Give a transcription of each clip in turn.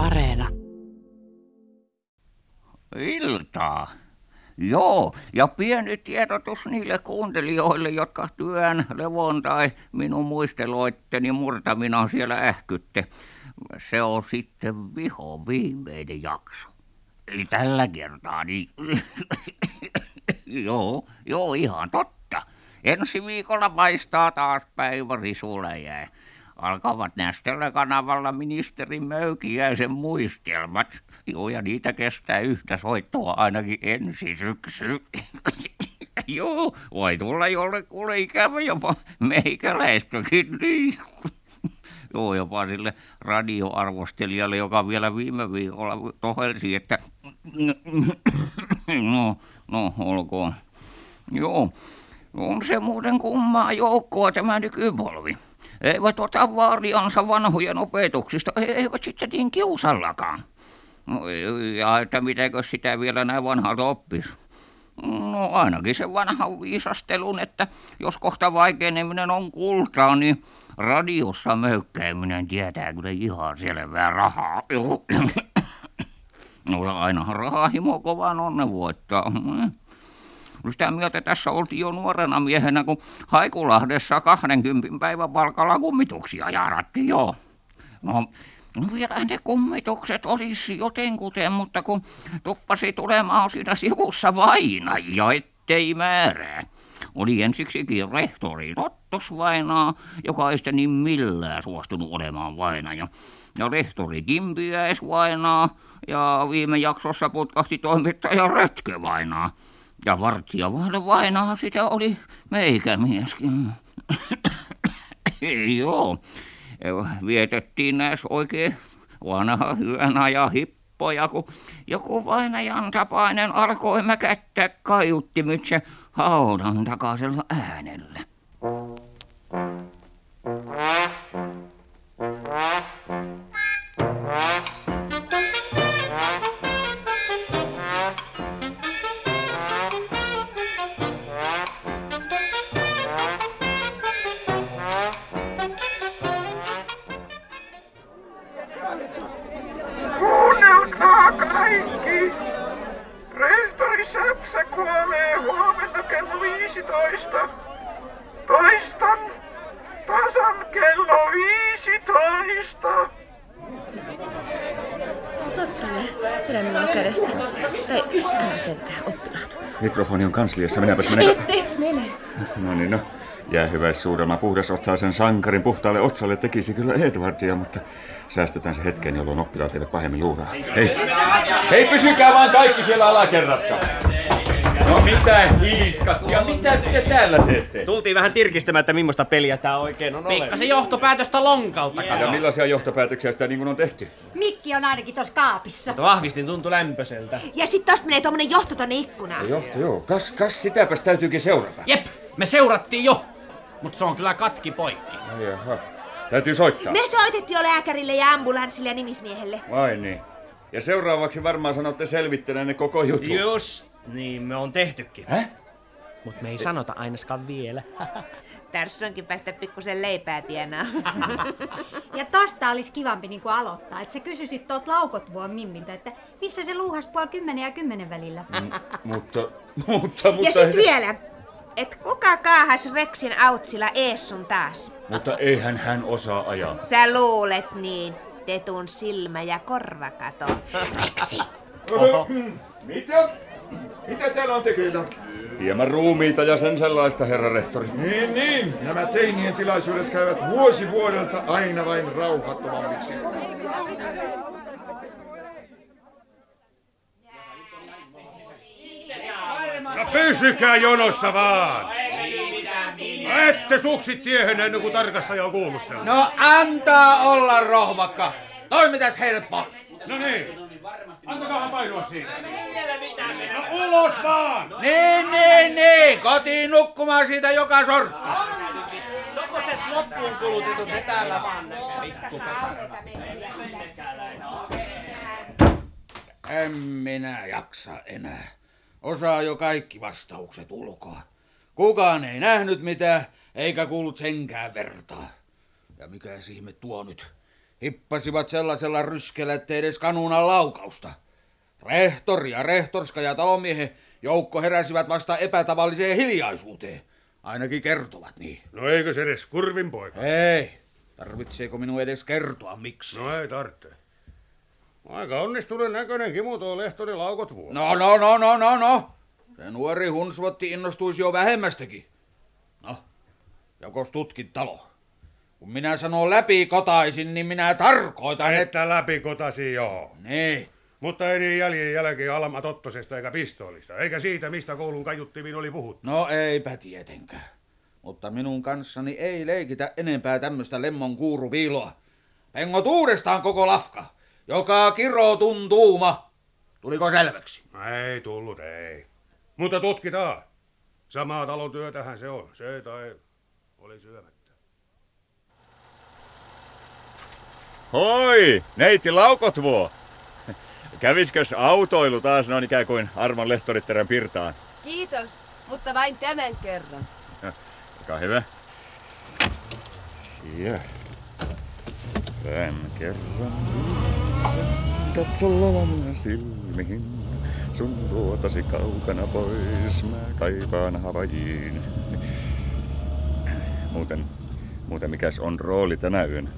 Areena. Iltaa. Joo, ja pieni tiedotus niille kuuntelijoille, jotka työn, levon tai minun muisteloitteni murtamina siellä ähkytte. Se on sitten viho viimeinen jakso. Eli tällä kertaa, niin... joo, joo, ihan totta. Ensi viikolla paistaa taas päivä risuläjää alkavat Nästellä kanavalla ministeri Möykiäisen muistelmat. Joo, ja niitä kestää yhtä soittoa ainakin ensi syksy. Joo, voi tulla jollekulle ikävä jopa meikäläistäkin niin. Joo, jopa sille radioarvostelijalle, joka vielä viime viikolla tohelsi, että no, no, olkoon. Joo, on se muuten kummaa joukkoa tämä nykypolvi eivät ota vaariansa vanhojen opetuksista, eivät sitten niin kiusallakaan. Ja että mitenkö sitä vielä näin vanhalta oppisi? No ainakin se vanha viisastelun, että jos kohta vaikeneminen on kultaa, niin radiossa möykkäiminen tietää kyllä ihan selvää rahaa. No ainahan rahahimo kovan onnen voittaa sitä mieltä tässä oltiin jo nuorena miehenä, kun Haikulahdessa 20 päivän palkalla kummituksia jaarattiin jo. No, No vielä ne kummitukset olisi jotenkuten, mutta kun tuppasi tulemaan siinä sivussa vainajia, ettei määrää. Oli ensiksikin rehtori Tottos vainaa, joka ei sitten niin millään suostunut olemaan vainaja. Ja rehtori Kimpiäis vainaa, ja viime jaksossa putkahti toimittaja Rötkö vainaa. Ja vartija vain vainaa sitä oli meikämieskin. Joo, vietettiin näissä oikein vanha hyvänä ja hippoja, kun joku vainajan tapainen alkoi mäkättää kaiuttimit se haudan takaisella äänellä. Mikrofoni on kansliassa, minäpäs menen... Ette mene. No niin, no. Jäähyväissuudelma puhdasotsaisen sankarin puhtaalle otsalle tekisi kyllä Edwardia, mutta säästetään se hetken, jolloin oppilaat eivät pahemmin luuraa. Hei, hei pysykää vaan kaikki siellä alakerrassa. No mitä hiiskat ja mitä sitten täällä teette? Tultiin vähän tirkistämään, että millaista peliä tää oikein on Pikkasen johtopäätöstä lonkalta. Ja, ja millaisia johtopäätöksiä sitä niin kuin on tehty? Mikki on ainakin tuossa kaapissa. Tuo vahvistin tuntui lämpöseltä. Ja sitten tosta menee tommonen johto tonne ikkunaan. Johto, joo. Kas, kas sitäpäs täytyykin seurata. Jep, me seurattiin jo. Mutta se on kyllä katki poikki. No jaha. Täytyy soittaa. Me soitettiin jo lääkärille ja ambulanssille ja nimismiehelle. Vai niin. Ja seuraavaksi varmaan sanotte ne koko jutun. Just niin, me on tehtykin. Häh? Mut me ei sanota ainakaan vielä. onkin päästä pikkusen leipää tienaa. ja tosta olisi kivampi niin kuin aloittaa, että sä kysyisit tuot laukot vuon Mimmiltä, että missä se luuhas puoli kymmenen ja kymmenen välillä. Mm, mutta, mutta, mutta... Ja sit vielä, et kuka kaahas Rexin autsilla Eessun taas? Mutta eihän hän osaa ajaa. Sä luulet niin, tetun silmä ja korvakato. Reksi! Mitä? Mitä täällä on tekeillä? Hieman ruumiita ja sen sellaista, herra rehtori. Niin, niin. Nämä teinien tilaisuudet käyvät vuosi vuodelta aina vain rauhattomammiksi. No pysykää jonossa vaan! No ette suksit tiehen ennen kuin tarkastaja on kuulustellut. No antaa olla rohmakka! Toimitas heidät pois! No niin, Antakaahan painua siitä. No ulos vaan! Niin, niin, niin. Kotiin nukkumaan siitä joka sortti. Tommoset loppuun kulutetut ne täällä vaan En minä jaksa enää. Osaa jo kaikki vastaukset ulkoa. Kukaan ei nähnyt mitään, eikä kuullut senkään vertaa. Ja mikä ihme tuo nyt? Hippasivat sellaisella ryskellä, ettei edes kanuunan laukausta. Rehtori ja rehtorska ja talomiehen joukko heräsivät vasta epätavalliseen hiljaisuuteen. Ainakin kertovat niin. No eikö se edes kurvin poika? Ei. Tarvitseeko minun edes kertoa miksi? No ei tarvitse. Aika onnistuneen näköinen Kimu tuo lehtori laukot vuonna. No, no, no, no, no, no. Se nuori hunsvotti innostuisi jo vähemmästäkin. No, jokos tutkit talo. Kun minä sanon läpi kotaisin, niin minä tarkoitan, että... Että läpi kotasi joo. Niin. Mutta ei niin jäljen jälkeen Alma Tottosesta eikä pistoolista, eikä siitä, mistä koulun kajuttimin oli puhuttu. No eipä tietenkään. Mutta minun kanssani ei leikitä enempää tämmöistä lemmon kuurupiiloa. Pengot uudestaan koko lafka, joka kiro tuntuuma. Tuliko selväksi? Ei tullut, ei. Mutta tutkitaan. Samaa talotyötähän se on. Se tai oli syömättä. Hoi, neiti laukot vuo. Käviskös autoilu taas noin ikään kuin Armon lehtoritteren pirtaan? Kiitos, mutta vain tämän kerran. Olkaa hyvä. Ja. Tämän kerran katso lavana silmihin. Sun luotasi kaukana pois, mä kaipaan Havajiin. Muuten, muuten mikäs on rooli tänä yönä?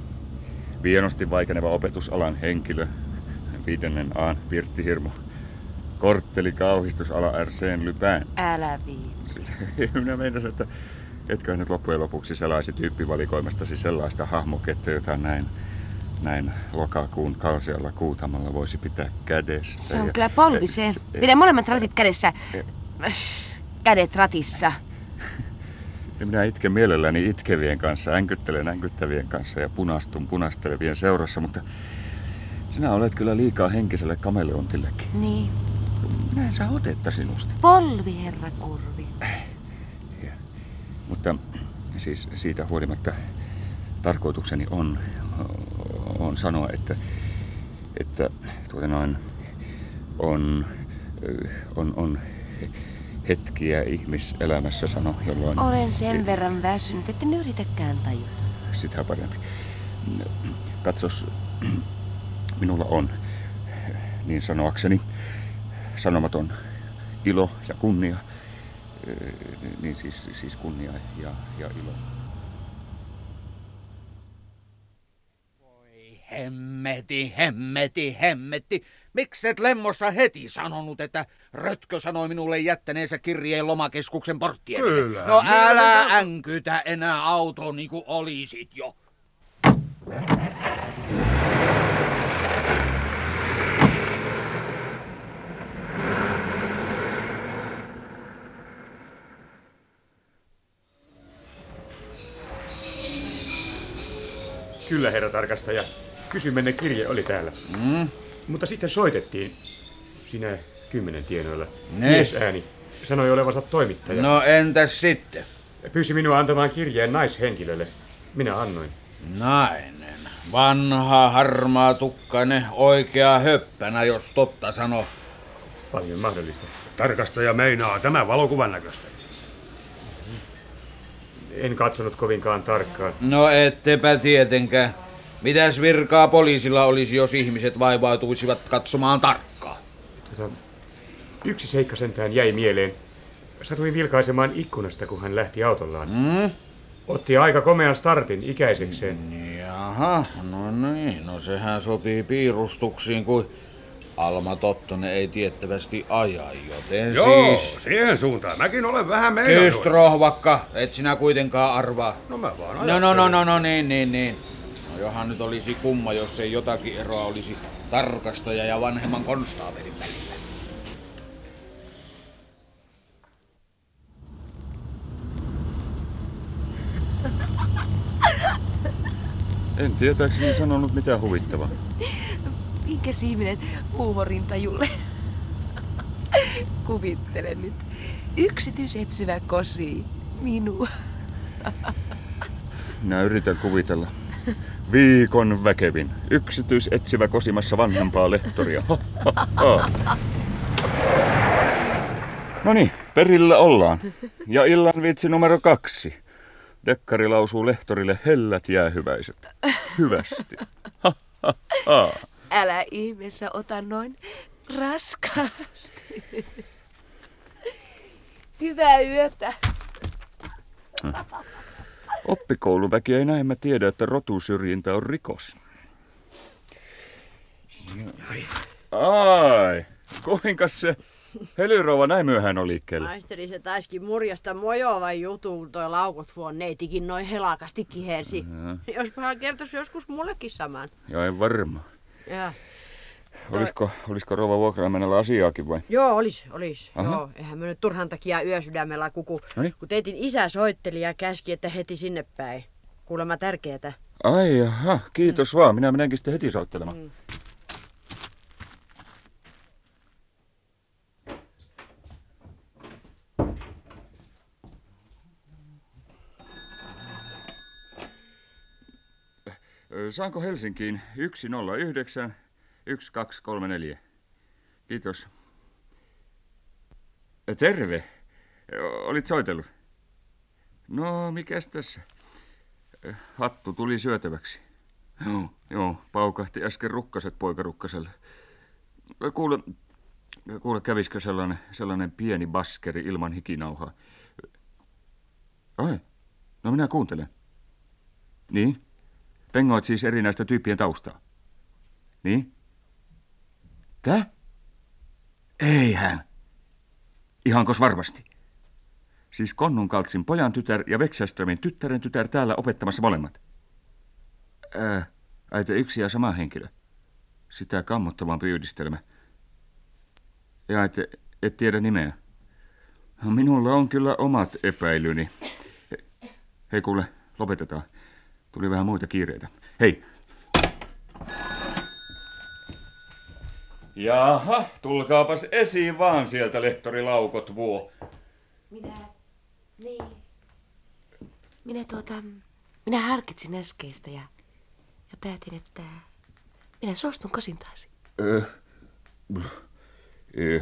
Vienosti vaikeneva opetusalan henkilö, viidennen A:n Pirtti Hirmu. Kortteli kauhistusala RCn lypään. Älä viitsi. Minä meinasin, että etkö nyt loppujen lopuksi selaisi tyyppivalikoimastasi sellaista hahmokettä, jota näin, näin lokakuun kausialla kuutamalla voisi pitää kädestä. Se on ja- kyllä polviseen. Pidä molemmat ratit kädessä. Kädet ratissa. Ja minä itken mielelläni itkevien kanssa, änkyttelen änkyttävien kanssa ja punastun punastelevien seurassa, mutta sinä olet kyllä liikaa henkiselle kameleontillekin. Niin. Minä en saa otetta sinusta. Polvi, herra kurvi. Mutta siis siitä huolimatta tarkoitukseni on, on sanoa, että, että tuota noin, on, on, on hetkiä ihmiselämässä sano, jolloin... Olen sen verran väsynyt, että en yritäkään tajuta. Sitä parempi. Katsos, minulla on, niin sanoakseni, sanomaton ilo ja kunnia. Niin siis, siis kunnia ja, ja ilo. Hemmeti, hemmeti, hemmeti. Mikset lemmossa heti sanonut, että Rötkö sanoi minulle jättäneensä kirjeen lomakeskuksen porttien? Kyllä. No älä sen- änkytä enää auto niin kuin olisit jo. Kyllä, herra tarkastaja. Kysymenne kirje oli täällä. Mm? Mutta sitten soitettiin. Sinä kymmenen tienoilla. Ne. Mies ääni. Sanoi olevansa toimittaja. No entäs sitten? Pyysi minua antamaan kirjeen naishenkilölle. Minä annoin. Nainen. Vanha, harmaa tukkainen, oikea höppänä, jos totta sano. Paljon mahdollista. Tarkastaja meinaa tämän valokuvan näköistä. En katsonut kovinkaan tarkkaan. No ettepä tietenkään. Mitäs virkaa poliisilla olisi, jos ihmiset vaivautuisivat katsomaan tarkkaan? Tota, yksi seikka sentään jäi mieleen. Satuin vilkaisemaan ikkunasta, kun hän lähti autollaan. Mm? Otti aika komean startin ikäisekseen. Jaha, no niin, no sehän sopii piirustuksiin, kuin Alma Tottonen ei tiettävästi aja, joten Joo, siis... siihen suuntaan. Mäkin olen vähän meinannut. Kyst rohvakka, et sinä kuitenkaan arvaa. No mä vaan No, no, no, no, no, niin, niin, niin. Johan nyt olisi kumma, jos ei jotakin eroa olisi tarkastaja ja vanhemman konstaapelin välillä. En tietääkseni sanonut mitään huvittavaa. Minkä siiminen huumorintajulle? Kuvittele nyt. Yksityisetsivä kosi. Minua. Minä yritän kuvitella. Viikon väkevin. Yksityisetsivä kosimassa vanhempaa lehtoria. No niin, perillä ollaan. Ja illan vitsi numero kaksi. Dekkari lausuu lehtorille hellät jäähyväiset. Hyvästi. Ha, ha, ha. Älä ihmeessä ota noin raskaasti. Hyvää yötä. Oppikouluväki ei näemmä tiedä, että rotusyrjintä on rikos. Ai, kuinka se Helyrova näin myöhään on liikkeellä? Maisteri se taisikin murjasta mojovan jutun, kun toi laukot vuon neitikin noin helakasti kihersi. Jaa. Jospa hän kertoisi joskus mullekin saman. Joo, en varmaan. Ja. Olisiko, olisiko rouva vuokraamennalla asiaakin vai? Joo, olis, olis. Aha. Joo, eihän me nyt turhan takia yösydämellä kuku. Noniin. Kun teitin isä soitteli ja käski, että heti sinne päin. Kuulemma tärkeetä. Ai jaha, kiitos vaan. Minä menenkin sitten heti soittelemaan. Mm. Saanko Helsinkiin 109 1234? Kiitos. Ö, Terve. Olit soitellut? No, mikäs tässä? Ö, Hattu tuli syötäväksi. Joo, joo, paukahti äsken rukkaset poikarukkaselle. Ö, Kuule, kuule kävisikö sellainen, sellainen pieni baskeri ilman hikinauhaa? Ai, no minä kuuntelen. Niin? Pengoit siis erinäistä tyyppien taustaa. Niin? Tää? Eihän. Ihankos varmasti. Siis Konnunkaltsin pojan tytär ja Veksäströmin tyttären tytär täällä opettamassa molemmat. Ää, äiti yksi ja sama henkilö. Sitä kammottavampi yhdistelmä. Ja et, et tiedä nimeä. Minulla on kyllä omat epäilyni. Hei kuule, lopetetaan. Tuli vähän muita kiireitä. Hei. Jaha, tulkaapas esiin vaan sieltä lehtori Laukot vuo. Minä, niin. Minä tuota, minä harkitsin äskeistä ja, ja päätin, että minä suostun kosintaasi. Ö, ö,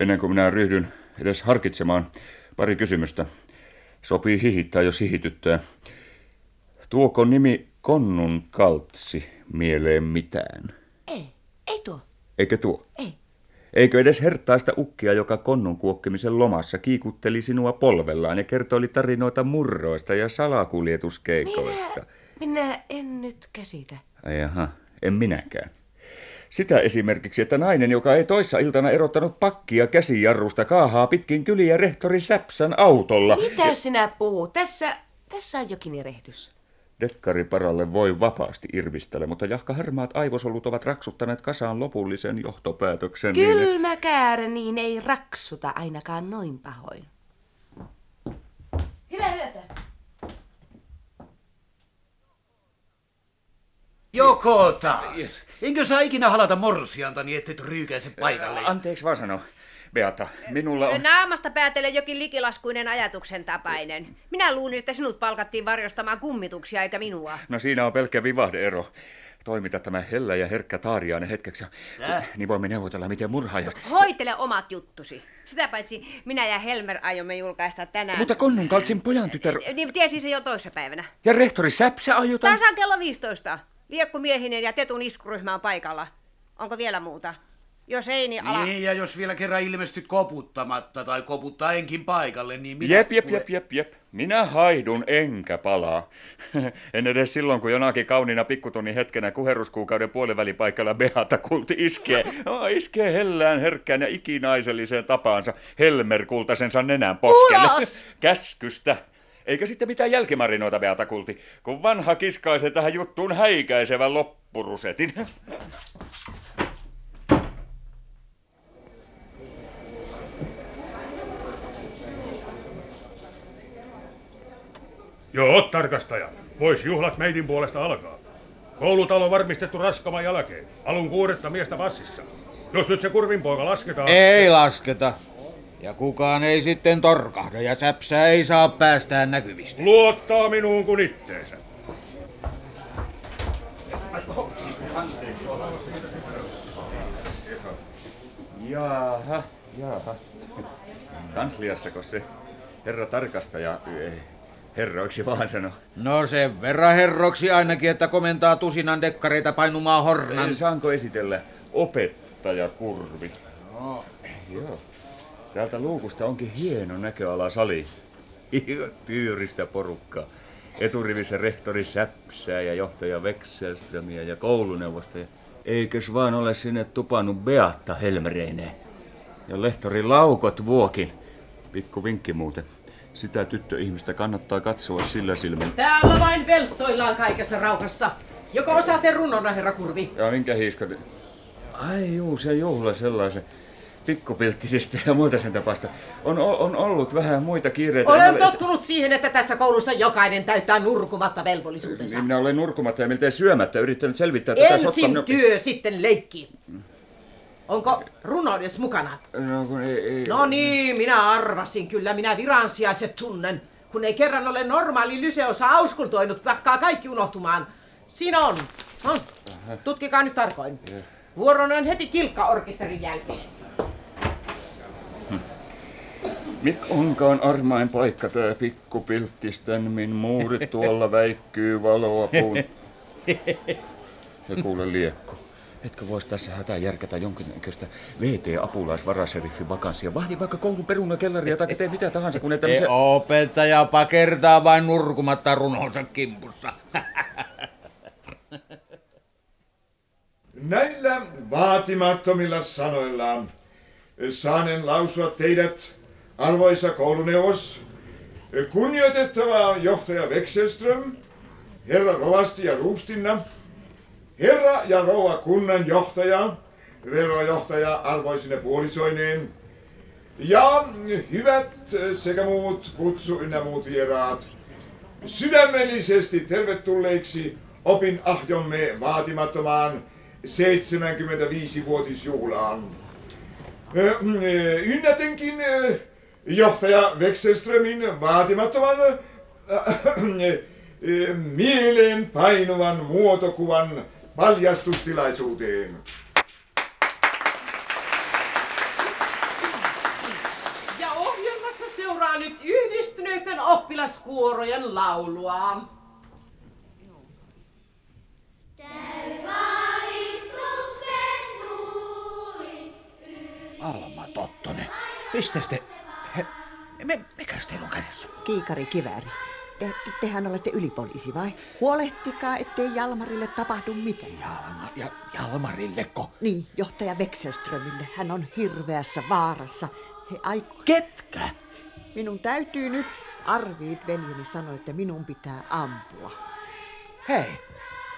ennen kuin minä ryhdyn edes harkitsemaan pari kysymystä, sopii hihittää, jos hihityttää. Tuoko nimi Konnun kaltsi mieleen mitään? Eikö tuo? Ei. Eikö edes herttaista ukkia, joka konnun kuokkimisen lomassa kiikutteli sinua polvellaan ja kertoi tarinoita murroista ja salakuljetuskeikoista? Minä, minä en nyt käsitä. Jaha, en minäkään. Sitä esimerkiksi, että nainen, joka ei toissa iltana erottanut pakkia käsijarrusta, kaahaa pitkin kyliä rehtori Säpsän autolla. Mitä sinä puhut? Tässä, tässä on jokin erehdys. Dekkariparalle voi vapaasti irvistellä, mutta jahka harmaat aivosolut ovat raksuttaneet kasaan lopullisen johtopäätöksen. Niin... Kylmä käärä niin ei raksuta ainakaan noin pahoin. Hyvää yötä. Joko taas? Enkö saa ikinä halata morsianta niin ettet ryykäise paikalle? Anteeksi vaan sano. Beata, minulla on... Naamasta päätele jokin likilaskuinen ajatuksen tapainen. Minä luulin, että sinut palkattiin varjostamaan kummituksia eikä minua. No siinä on pelkkä vivahdeero. Toimita tämä hellä ja herkkä Taariainen hetkeksi. Tää? Niin voimme neuvotella, miten murhaaja... Hoitele omat juttusi. Sitä paitsi minä ja Helmer aiomme julkaista tänään. Mutta Konnun kaltsin pojan tytär Niin tiesi se jo toissa päivänä. ja rehtori Säpsä aiotaan... Tasan kello 15. Liekku Miehinen ja Tetun iskuryhmä on paikalla. Onko vielä muuta? Jos ei, niin ala... Niin, ja jos vielä kerran ilmestyt koputtamatta tai koputtaenkin paikalle, niin minä... Jep, jep, jep, jep, jep. Minä haidun enkä palaa. en edes silloin, kun jonakin kauniina pikkutunnin hetkenä kuheruskuukauden puolivälipaikalla Beata kulti iskee. Oh, iskee hellään, herkkään ja ikinaiselliseen tapaansa Helmer kultasensa nenän poskelle. Ulos! Käskystä. Eikä sitten mitään jälkimarinoita Beata kulti, kun vanha kiskaisee tähän juttuun häikäisevän loppurusetin. Joo, tarkastaja. Vois juhlat meidin puolesta alkaa. Koulutalo varmistettu raskaman jälkeen. Alun kuudetta miestä passissa. Jos nyt se kurvin poika lasketaan... Ei lasketa. Ja kukaan ei sitten torkahda ja säpsää ei saa päästään näkyvistä. Luottaa minuun kuin itteensä. Jaaha, jaaha. Kansliassako se herra tarkastaja... eh, Herroiksi vaan sano. No sen verran herroksi ainakin, että komentaa tusinan dekkareita painumaan hornan. Saanko esitellä opettaja Kurvi? No. Joo. Täältä luukusta onkin hieno näköala sali. Ihan tyyristä porukkaa. Eturivissä rehtori Säpsää ja johtaja Wexelströmiä ja kouluneuvosta. Ja eikös vaan ole sinne tupannut Beatta Helmereineen. Ja lehtori Laukot Vuokin. Pikku vinkki muuten. Sitä tyttöihmistä kannattaa katsoa sillä silmin. Täällä vain velttoillaan kaikessa rauhassa. Joko osaatte runona, herra Kurvi? Ja minkä hiiska... Ai juu, se juhla sellaisen pikkupilttisistä ja muuta sen tapasta. On, on ollut vähän muita kiireitä. En Olen ole- tottunut siihen, että tässä koulussa jokainen täyttää nurkumatta velvollisuutensa. Niin minä olen nurkumatta ja miltei syömättä yrittänyt selvittää tätä Ensin sotkaa. työ, sitten leikki. Onko runo edes mukana? No, kun ei, ei... No niin, minä arvasin kyllä, minä viransijaiset tunnen. Kun ei kerran ole normaali lyseossa auskultoinut, pakkaa kaikki unohtumaan. Siinä on. No, tutkikaa nyt tarkoin. Vuoron on heti kilkkaorkesterin jälkeen. Mik onkaan armain paikka tää pikkupilttisten, min muurit tuolla väikkyy valoa puun. Ja kuule liekku. Etkö vois tässä hätää järkätä jonkinnäköistä VT-apulaisvaraseriffin vakanssia? Vahdi vaikka koulun perunakellaria tai tee mitä tahansa, kun ei Ei tämmöisiä... opettaja pakertaa vain nurkumatta runonsa kimpussa. Näillä vaatimattomilla sanoilla saanen lausua teidät, arvoisa kouluneuvos, kunnioitettava johtaja Wexelström, herra Rovasti ja Ruustinna, herra ja rouva kunnan johtaja, verojohtaja arvoisine puolisoineen, ja hyvät sekä muut kutsu ynnä muut vieraat, sydämellisesti tervetulleiksi opin ahjomme vaatimattomaan 75-vuotisjuhlaan. Ö, ö, Ynnätenkin johtaja Wexelströmin vaatimattoman ö, ö, mieleen painuvan muotokuvan paljastustilaisuuteen. Ja ohjelmassa seuraa nyt yhdistyneiden oppilaskuorojen laulua. Alma Tottonen, mistä te... He, me, mikäs teillä on kädessä? Kiikari kivääri. Te, te, tehän olette ylipoliisi vai? Huolehtikaa, ettei Jalmarille tapahdu mitään. Jalma, ja Jalmarilleko? Niin, johtaja Wexelströmille. Hän on hirveässä vaarassa. He aiku... Ketkä? Minun täytyy nyt... Arviit veljeni sanoi, että minun pitää ampua. Hei,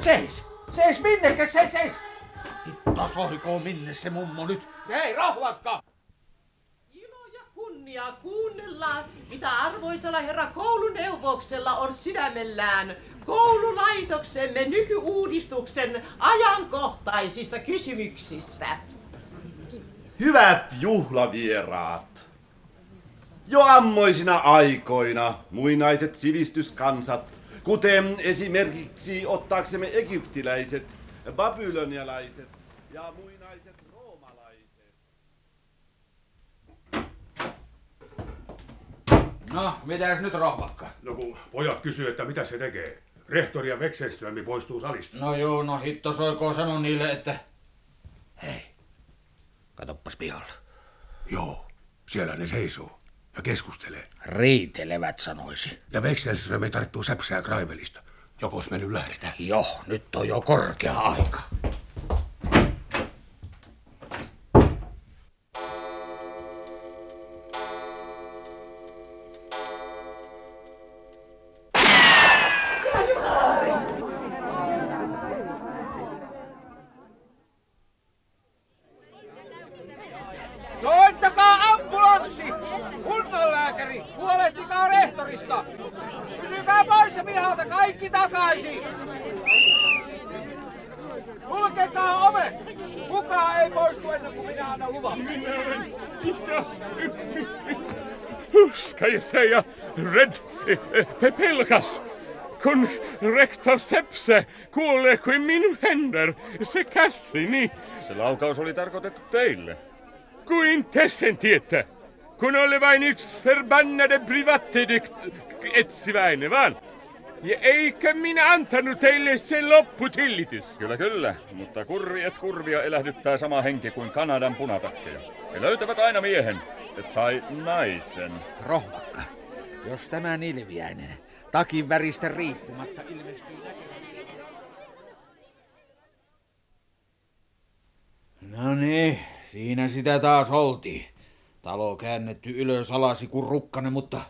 seis! Seis minnekä, seis, seis! Hitto sohikoon minne se mummo nyt. Hei, rauhoitka! Kunnia kuunnellaan, mitä arvoisella herra kouluneuvoksella on sydämellään koululaitoksemme nykyuudistuksen ajankohtaisista kysymyksistä. Hyvät juhlavieraat! Jo ammoisina aikoina muinaiset sivistyskansat, kuten esimerkiksi ottaaksemme egyptiläiset, babylonialaiset ja muinaiset No, mitäs nyt rohvakka? No kun pojat kysyy, että mitä se tekee. Rehtori ja Wexelström poistuu salista. No joo, no hitto soikoo sano niille, että... Hei, katoppas pihalla. Joo, siellä ne seisoo ja keskustelee. Riitelevät sanoisi. Ja Wexelström tarttuu säpsää Kraivelista. Jokos me nyt lähdetään? Joo, nyt on jo korkea aika. Soittakaa ambulanssi! Kunnanlääkäri! Huolehtikaa rehtorista! Pysykää poissa pihalta, kaikki takaisin! Sulkekaa ovet! Kukaan ei poistu ennen kuin minä annan luvan. Ska jag säga rädd, eh, eh, pelkas, kun rektor Sepse kuolee kuin minun händer, se kässini. Se laukaus oli tarkoitettu teille. Kuin te sen tiedätte, kun oli vain yksi förbannade privatdetektiv, etsiväinen vaan. Ja eikä minä antanut teille sen lopputillitys. Kyllä, kyllä, mutta kurvi et kurvia elähdyttää sama henki kuin Kanadan punatakkeja. He löytävät aina miehen, tai naisen. Rohmakka, jos tämä nilviäinen takin väristä riippumatta ilmestyy No niin, siinä sitä taas oltiin. Talo käännetty ylös alasi kuin rukkanen, mutta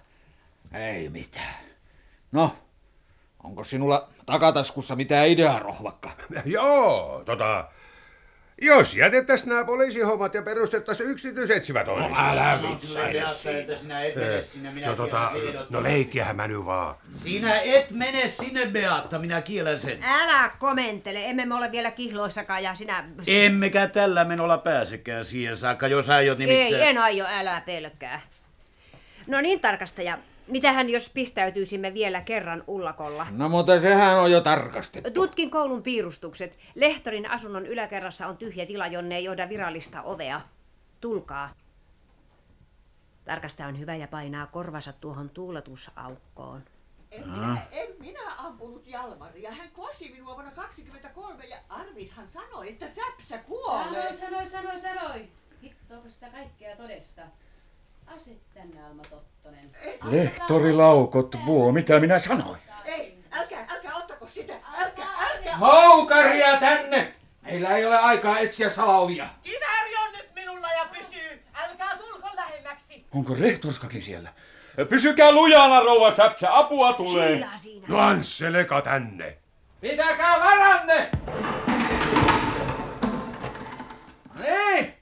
ei mitään. No, onko sinulla takataskussa mitään ideaa, rohvakka? Joo, tota... Jos jätettäis nämä poliisihommat ja perustettais yksityisetsivä toimisto. No älä vitsaile että sinä et mene sinne, minä No tota, no leikkiähän mä nyt vaan. Sinä et mene sinne, Beatta, minä kielän sen. Älä komentele, emme me ole vielä kihloissakaan ja sinä... Emmekä tällä menolla pääsekään siihen saakka, jos aiot nimittäin... Ei, en aio, älä pelkää. No niin, tarkastaja. Mitähän jos pistäytyisimme vielä kerran ullakolla? No mutta sehän on jo tarkastettu. Tutkin koulun piirustukset. Lehtorin asunnon yläkerrassa on tyhjä tila, jonne ei johda virallista ovea. Tulkaa. Tarkastaja on hyvä ja painaa korvansa tuohon tuuletusaukkoon. En minä, en minä ampunut Jalmaria. Hän kosi minua vuonna 23 ja Arvidhan sanoi, että Säpsä kuolee. Sanoi, sanoi, sanoi, sanoi. Hittoako sitä kaikkea todesta? Aset tänne, Alma Tottonen. Lehtori Laukot vuo, mitä minä sanoin? Ei, älkää, älkää ottako sitä. Älkää, älkää. Houkaria tänne! Meillä ei ole aikaa etsiä salaovia. Kivääri on nyt minulla ja pysyy. Älkää tulko lähemmäksi. Onko rehtorskakin siellä? Pysykää lujana, rouva Säpsä, apua tulee. No Ansse, leka tänne. Pitäkää varanne! No niin,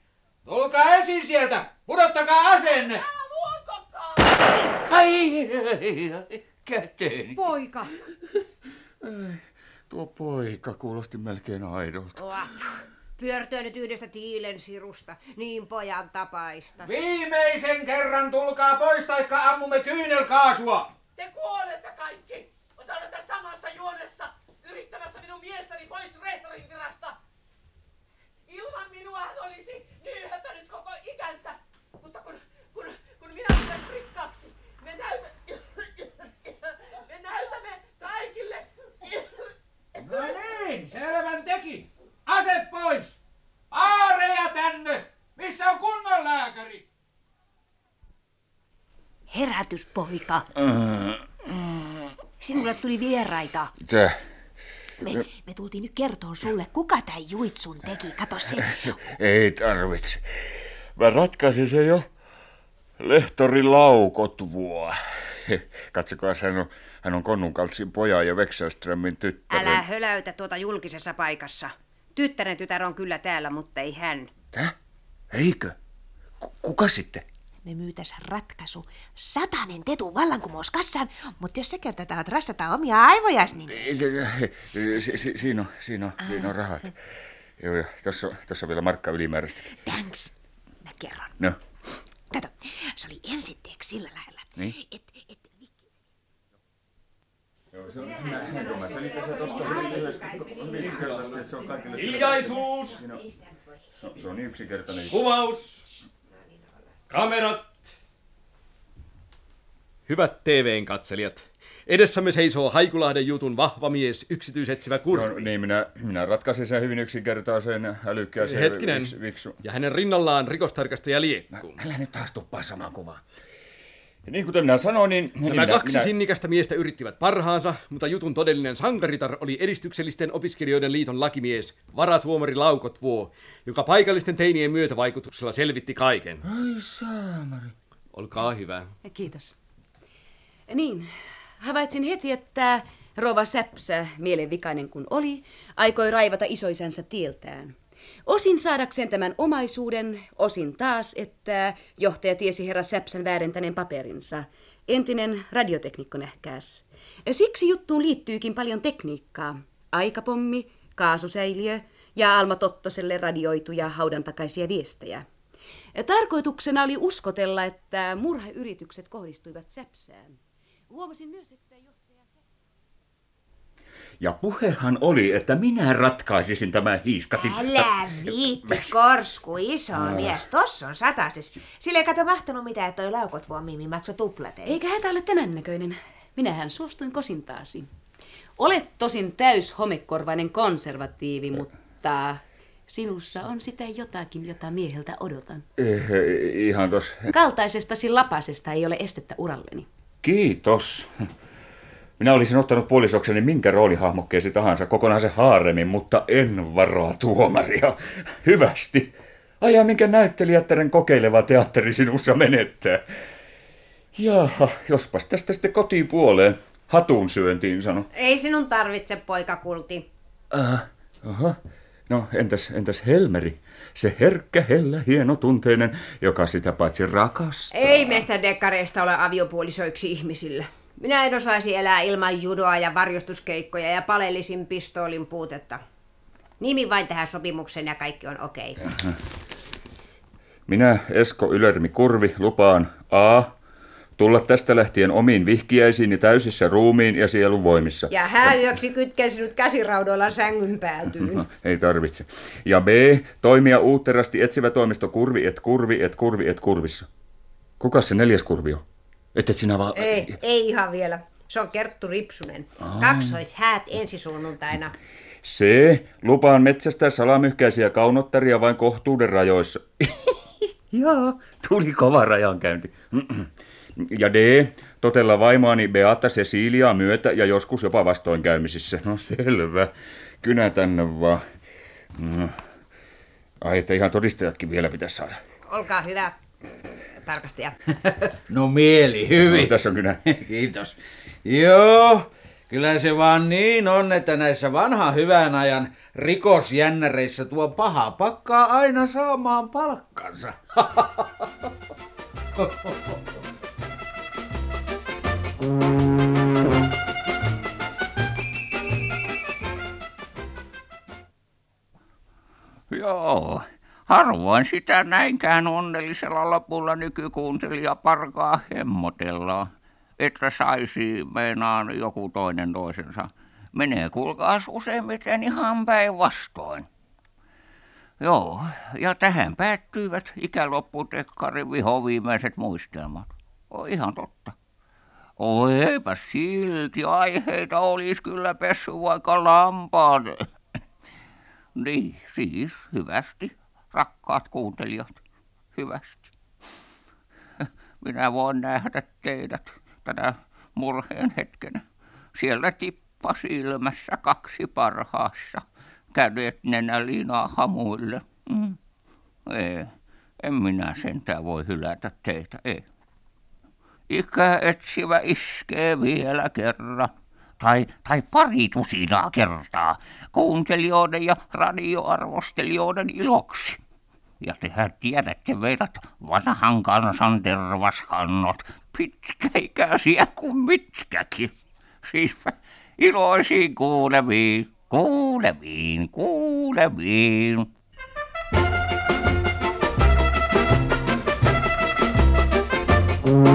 tulkaa esiin sieltä. Pudottakaa aseenne. Ai, ai, ai, käteeni. Poika. Tuo poika kuulosti melkein aidolta. Oa, Pyörtyä nyt yhdestä tiilen sirusta. Niin pojan tapaista. Viimeisen kerran tulkaa pois, taikka ammumme kyynelkaasua. Te kuolette kaikki, mutta olette samassa juonessa yrittämässä minun miestäni pois rehtorin virasta. Ilman minua hän olisi nyyhöttänyt koko ikänsä, mutta kun, kun, kun minä tulen rikkaaksi, me, näytä, me näytämme kaikille. No niin, selvän teki. Ase pois. Aareja tänne. Missä on kunnon lääkäri? Herätys, poika. Sinulle tuli vieraita. Tää. Me, me tultiin nyt kertoa sulle, kuka tämän juitsun teki. Kato se. Ei tarvitse. Mä ratkaisin se jo. Lehtori Laukot vuo. Katsokaa, hän on, hän on Konnunkaltsin pojan ja Vekselströmin tyttären. Älä höläytä tuota julkisessa paikassa. Tyttären tytär on kyllä täällä, mutta ei hän. Tää? Eikö? Ku- kuka sitten? Me myytäis ratkaisu. Satanen tetu vallankumous kassaan, mutta jos sä kerta tahat rassata omia aivojas, niin... Ei, se- se- si- si- Siinä on, siinä on, siinä on rahat. Joo, ja tossa, on- tossa on vielä markka ylimääräistä. Thanks. Mä kerron. No, Kato, se oli ensitteeksi sillä lailla, niin. et, et Joo, se on, mä selitän se hyvin lyhyesti, se. Hiljaisuus! Se on, se on niin yksinkertainen. Kuvaus! Kamerat! Hyvät TVn katselijat, edessämme seisoo Haikulahden jutun vahva mies, yksityisetsivä kurvi. No, niin, minä, minä ratkaisin sen hyvin yksinkertaisen, älykkääseen... Hetkinen. Viks, viksu. Ja hänen rinnallaan rikostarkastaja Liekku. Älä nyt taas tuppaa samaan kuvaan. Ja niin kuten minä sanoin, niin... niin Nämä minä, kaksi minä, sinnikästä miestä yrittivät parhaansa, mutta jutun todellinen sankaritar oli edistyksellisten opiskelijoiden liiton lakimies, varatuomari Laukot Vuo, joka paikallisten teinien myötävaikutuksella selvitti kaiken. Ai saamari. Olkaa hyvä. Kiitos. Niin, havaitsin heti, että Rova Säpsä, mielenvikainen kun oli, aikoi raivata isoisänsä tieltään. Osin saadakseen tämän omaisuuden, osin taas, että johtaja tiesi herra Säpsän väärentäneen paperinsa. Entinen radioteknikko nähkääs. Siksi juttuun liittyykin paljon tekniikkaa. Aikapommi, kaasusäiliö ja Alma Tottoselle radioituja haudan takaisia viestejä. Tarkoituksena oli uskotella, että murhayritykset kohdistuivat Säpsään. Huomasin myös, että Ja puhehan oli, että minä ratkaisisin tämän hiiskatin. Älä viitti, korsku, iso Ää. mies. Tossa on satasis. Sillä ei kato mahtanut mitään, että toi laukot vuon Mimi maksoi tuplaten. Eikä hätä ole tämän näköinen. Minähän suostuin kosintaasi. Olet tosin täys homekorvainen konservatiivi, mutta sinussa on sitä jotakin, jota mieheltä odotan. Eh, ihan tos. Kaltaisestasi lapasesta ei ole estettä uralleni. Kiitos. Minä olisin ottanut puolisokseni minkä roolihahmokkeesi tahansa, kokonaan se haaremin, mutta en varoa tuomaria. Hyvästi. Aja, minkä näyttelijättären kokeileva teatteri sinussa menettää. Jaha, jospas tästä sitten kotiin puoleen. Hatun syöntiin sano. Ei sinun tarvitse, poikakulti. Äh, aha. No, entäs, entäs Helmeri? Se herkkä, hellä, hieno tunteinen, joka sitä paitsi rakastaa. Ei meistä dekkareista ole aviopuolisoiksi ihmisille. Minä en osaisi elää ilman judoa ja varjostuskeikkoja ja palellisin pistoolin puutetta. Nimi vain tähän sopimukseen ja kaikki on okei. Okay. Minä, Esko Ylermi Kurvi, lupaan A. Tulla tästä lähtien omiin vihkiäisiini täysissä ruumiin ja sielun voimissa. Ja hääyöksi kytken sinut käsiraudoilla sängyn päätyyn. No, ei tarvitse. Ja B. Toimia uutterasti etsivä toimisto Kurvi et Kurvi et Kurvi et Kurvissa. Kuka se neljäs kurvi on? Et et sinä vaan... Ei, ei ihan vielä. Se on Kerttu Ripsunen. Kaksois häät ensi sunnuntaina. C. Lupaan metsästää salamyhkäisiä kaunottaria vain kohtuuden rajoissa. Joo, tuli kova rajankäynti. Ja D. Totella vaimoani Beata Cecilia myötä ja joskus jopa vastoinkäymisissä. No selvä. Kynä tänne vaan. No. Ai, että ihan todistajatkin vielä pitäisi saada. Olkaa hyvä, tarkastaja. No mieli, hyvin. No, tässä on kynä. Kiitos. Joo, kyllä se vaan niin on, että näissä vanhan hyvän ajan rikosjännäreissä tuo paha pakkaa aina saamaan palkkansa. Joo, harvoin sitä näinkään onnellisella lopulla nykykuuntelija parkaa hemmotellaan, että saisi meinaan joku toinen toisensa. Menee kuulkaas useimmiten ihan päinvastoin. Joo, ja tähän päättyivät ikälopputekkarin vihoviimeiset muistelmat. On ihan totta. Oi, eipä silti aiheita olisi kyllä pessy vaikka lampaat. niin, siis hyvästi, rakkaat kuuntelijat, hyvästi. Minä voin nähdä teidät tänä murheen hetkenä. Siellä tippa silmässä kaksi parhaassa, kädet nenälinaa hamuille. Mm. Ei, en minä sentään voi hylätä teitä, ei. Ikä etsivä iskee vielä kerran, tai, tai pari tusinaa kertaa, kuuntelijoiden ja radioarvostelijoiden iloksi. Ja tehän tiedätte meidät vanhan kansan tervaskannot, pitkäikäisiä kuin mitkäkin. Siis iloisiin kuulemiin, kuulemiin, kuulemiin. Mm.